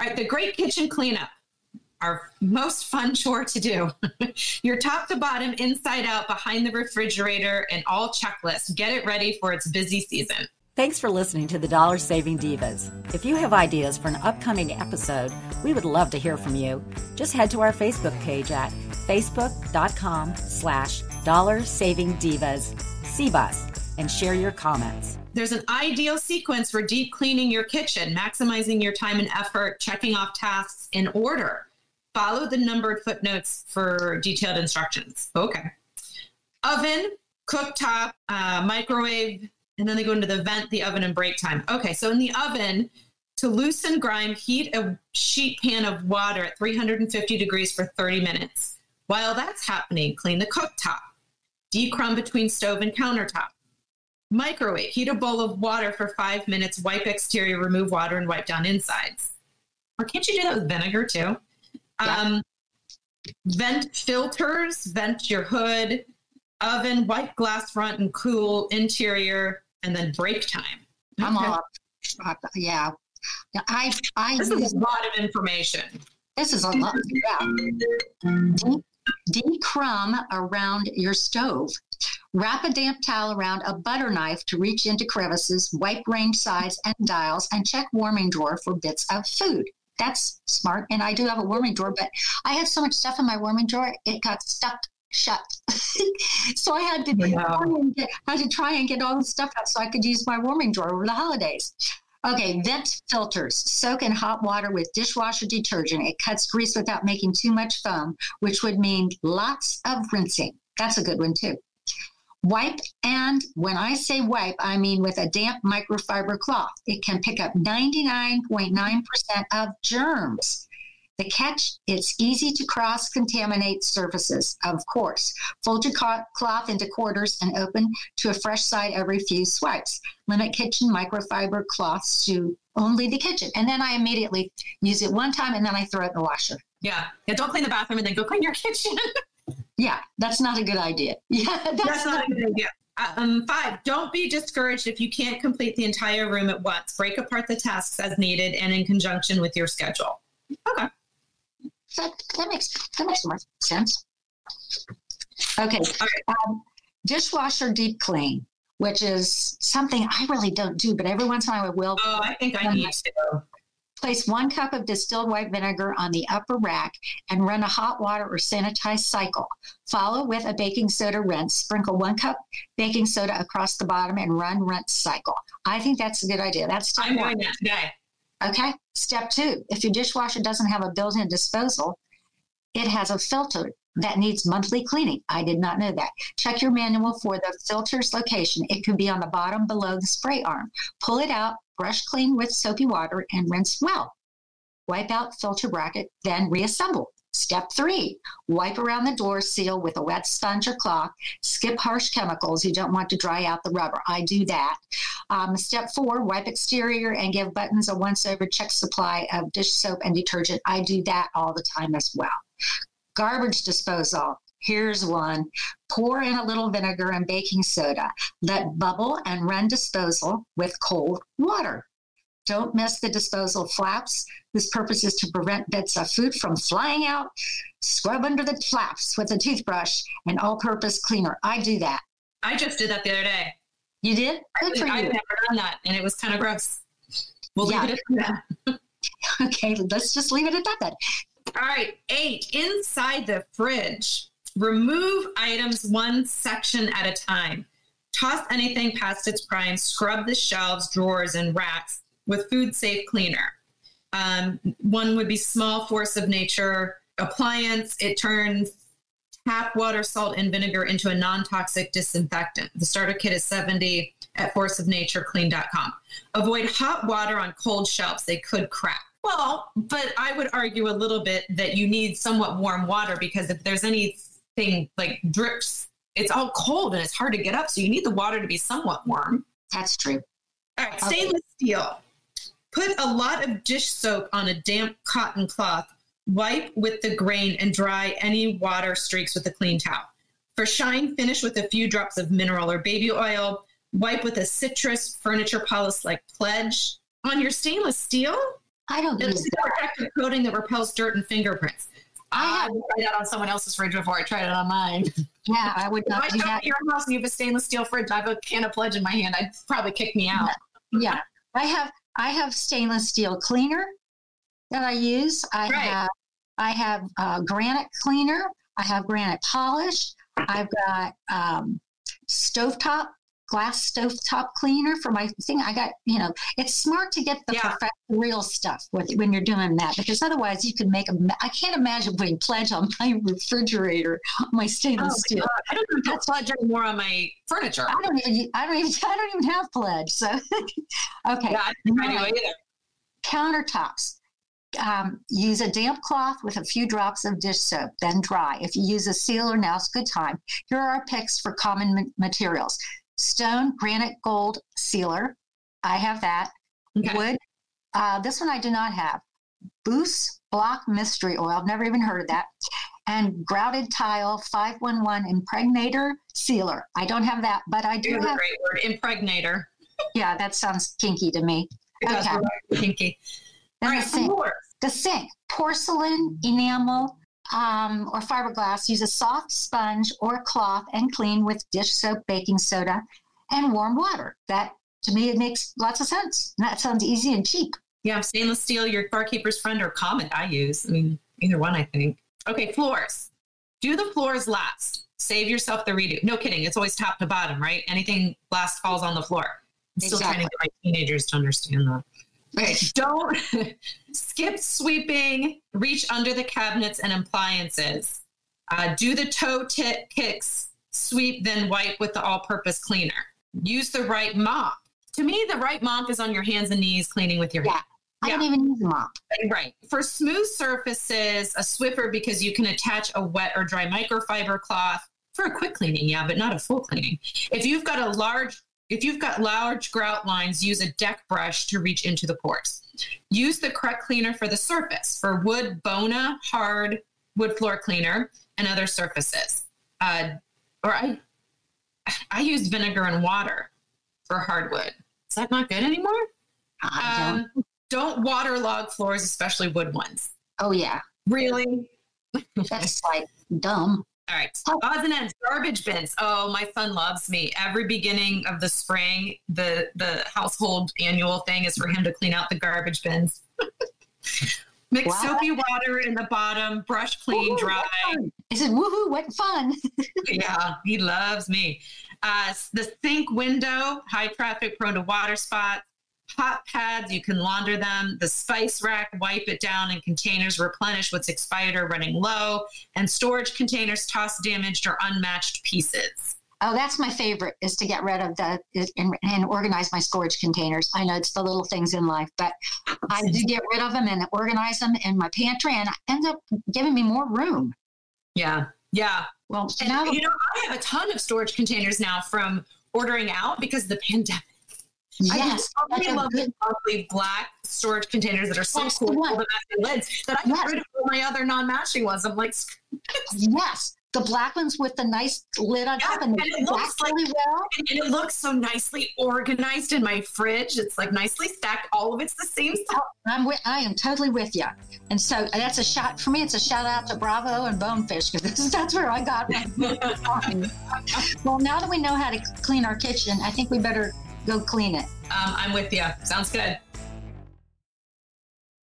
All right, the great kitchen cleanup, our most fun chore to do. Your top to bottom, inside out, behind the refrigerator, and all checklist. Get it ready for its busy season. Thanks for listening to the Dollar Saving Divas. If you have ideas for an upcoming episode, we would love to hear from you. Just head to our Facebook page at facebook.com slash dollar saving divas See CBUS and share your comments. There's an ideal sequence for deep cleaning your kitchen, maximizing your time and effort, checking off tasks in order. Follow the numbered footnotes for detailed instructions. Okay. Oven, cooktop, uh, microwave, and then they go into the vent, the oven, and break time. Okay, so in the oven, to loosen grime, heat a sheet pan of water at 350 degrees for 30 minutes. While that's happening, clean the cooktop. Decrumb between stove and countertop. Microwave, heat a bowl of water for five minutes, wipe exterior, remove water, and wipe down insides. Or can't you do that with vinegar too? Yeah. Um, vent filters, vent your hood, oven, wipe glass front and cool interior, and then break time. I'm okay. all up. Yeah. I, I this is a lot of information. This is a lot. Yeah. De- decrumb around your stove. Wrap a damp towel around a butter knife to reach into crevices, wipe range sides and dials, and check warming drawer for bits of food. That's smart. And I do have a warming drawer, but I had so much stuff in my warming drawer, it got stuck shut. so I had to yeah. try and get, had to try and get all the stuff out so I could use my warming drawer over the holidays. Okay, vent filters. Soak in hot water with dishwasher detergent. It cuts grease without making too much foam, which would mean lots of rinsing. That's a good one too. Wipe, and when I say wipe, I mean with a damp microfiber cloth. It can pick up 99.9% of germs. The catch, it's easy to cross contaminate surfaces, of course. Fold your cloth into quarters and open to a fresh side every few swipes. Limit kitchen microfiber cloths to only the kitchen. And then I immediately use it one time and then I throw it in the washer. Yeah. Yeah. Don't clean the bathroom and then go clean your kitchen. Yeah. That's not a good idea. Yeah. That's, that's not, not, a good idea. Um, five, don't be discouraged if you can't complete the entire room at once. Break apart the tasks as needed and in conjunction with your schedule. Okay that, that makes that makes more sense. Okay, um, dishwasher deep clean, which is something I really don't do, but every once in a while I will. Oh, I think I need to. Place one cup of distilled white vinegar on the upper rack and run a hot water or sanitized cycle. Follow with a baking soda rinse. Sprinkle one cup baking soda across the bottom and run rinse cycle. I think that's a good idea. That's I'm doing that today. Okay. Step two if your dishwasher doesn't have a built in disposal, it has a filter that needs monthly cleaning. I did not know that. Check your manual for the filter's location. It could be on the bottom below the spray arm. Pull it out, brush clean with soapy water, and rinse well. Wipe out filter bracket, then reassemble. Step three, wipe around the door seal with a wet sponge or cloth. Skip harsh chemicals. You don't want to dry out the rubber. I do that. Um, step four, wipe exterior and give buttons a once over check supply of dish soap and detergent. I do that all the time as well. Garbage disposal. Here's one. Pour in a little vinegar and baking soda. Let bubble and run disposal with cold water. Don't miss the disposal flaps. This purpose is to prevent bits of food from flying out. Scrub under the flaps with a toothbrush and all purpose cleaner. I do that. I just did that the other day. You did? Good for you. I've never done that, and it was kind of gross. We'll yeah. leave it at that. okay, let's just leave it at that then. All right, eight, inside the fridge. Remove items one section at a time. Toss anything past its prime. Scrub the shelves, drawers, and racks with food safe cleaner. Um, one would be small force of nature appliance. It turns tap water, salt, and vinegar into a non toxic disinfectant. The starter kit is 70 at forceofnatureclean.com. Avoid hot water on cold shelves, they could crack. Well, but I would argue a little bit that you need somewhat warm water because if there's anything like drips, it's all cold and it's hard to get up. So you need the water to be somewhat warm. That's true. All right, stainless okay. steel. Put a lot of dish soap on a damp cotton cloth. Wipe with the grain and dry any water streaks with a clean towel. For shine, finish with a few drops of mineral or baby oil. Wipe with a citrus furniture polish like Pledge. On your stainless steel, I don't It's use a that. protective coating that repels dirt and fingerprints. I have- try that on someone else's fridge before I tried it on mine. Yeah, I would If I not come that. your house and you have a stainless steel fridge, I have a can of pledge in my hand, I'd probably kick me out. Yeah, I have I have stainless steel cleaner that I use. I Right. have I have uh, granite cleaner. I have granite polish. I've got um, stovetop glass stovetop cleaner for my thing. I got you know it's smart to get the Yeah. perfect real stuff with, when you're doing that because otherwise you can make a. I can't imagine putting pledge on my refrigerator, my stainless Oh steel. I don't even have pledge anymore on my furniture. I don't even. I don't even. I don't even have pledge. So okay. Yeah, I don't Right. either. countertops. Um, use a damp cloth with a few drops of dish soap, then dry. If you use a sealer, now's a good time. Here are our picks for common ma- materials stone, granite, gold sealer. I have that. Okay. Wood. Uh, this one I do not have. Boos Block Mystery Oil. I've never even heard of that. And grouted tile 511 impregnator sealer. I don't have that, but I do Here's have. great word, impregnator. Yeah, that sounds kinky to me. It Okay. kinky. Then All the sink. The sink, porcelain, enamel, um, or fiberglass. Use a soft sponge or cloth and clean with dish soap, baking soda, and warm water. That to me, it makes lots of sense. And that sounds easy and cheap. Yeah, stainless steel, your barkeeper's friend or Comet I use. I mean, either one, I think. Okay, floors. Do the floors last. Save yourself the redo. No kidding. It's always top to bottom, right? Anything last falls on the floor. I'm still trying to get my teenagers to understand that. Okay, don't skip sweeping, reach under the cabinets and appliances. Uh, do the toe tip kicks, sweep, then wipe with the all purpose cleaner. Use the right mop. To me, the right mop is on your hands and knees cleaning with your Yeah. hands. I Yeah. don't even use a mop. Right. For smooth surfaces, a Swiffer because you can attach a wet or dry microfiber cloth for a quick cleaning, yeah, but not a full cleaning. If you've got a large if you've got large grout lines, use a deck brush to reach into the pores. Use the correct cleaner for the surface. For wood, Bona hard wood floor cleaner and other surfaces. Uh, or I I used vinegar and water for hardwood. Is that not good anymore? I don't. Um, don't waterlog floors, especially wood ones. oh yeah, Really? that's like dumb. All right. Odds and ends, garbage bins. Oh, my son loves me. Every beginning of the spring, the the household annual thing is for him to clean out the garbage bins. Mix Wow. soapy water in the bottom, brush clean, Woohoo, dry. He said, "Woohoo! What fun!" Yeah, he loves me. Uh, the sink window, high traffic, prone to water spots. Hot pads, you can launder them. The spice rack, wipe it down in containers, replenish what's expired or running low. And storage containers, toss damaged or unmatched pieces. Oh, that's my favorite is to get rid of the and, and organize my storage containers. I know it's the little things in life, but I do get rid of them and organize them in my pantry, and it ends up giving me more room. Yeah, yeah. Well, And now you know, I have a ton of storage containers now from ordering out because the pandemic. I yes, totally love good- the lovely black storage containers that are so That's cool with the matching lids that I Yes. rid of all my other non-matching ones. I'm like, yes, the black ones with the nice lid on Yeah, top and and it looks like- really well. and it looks so nicely organized in my fridge. It's like nicely stacked. All of it's the same stuff. Oh, I'm with, I am totally with you. And so that's a shot for me. It's a shout out to Bravo and Bonefish because that's where I got my. well, now that we know how to clean our kitchen, I think we better go clean it. Um, I'm with you. Sounds good.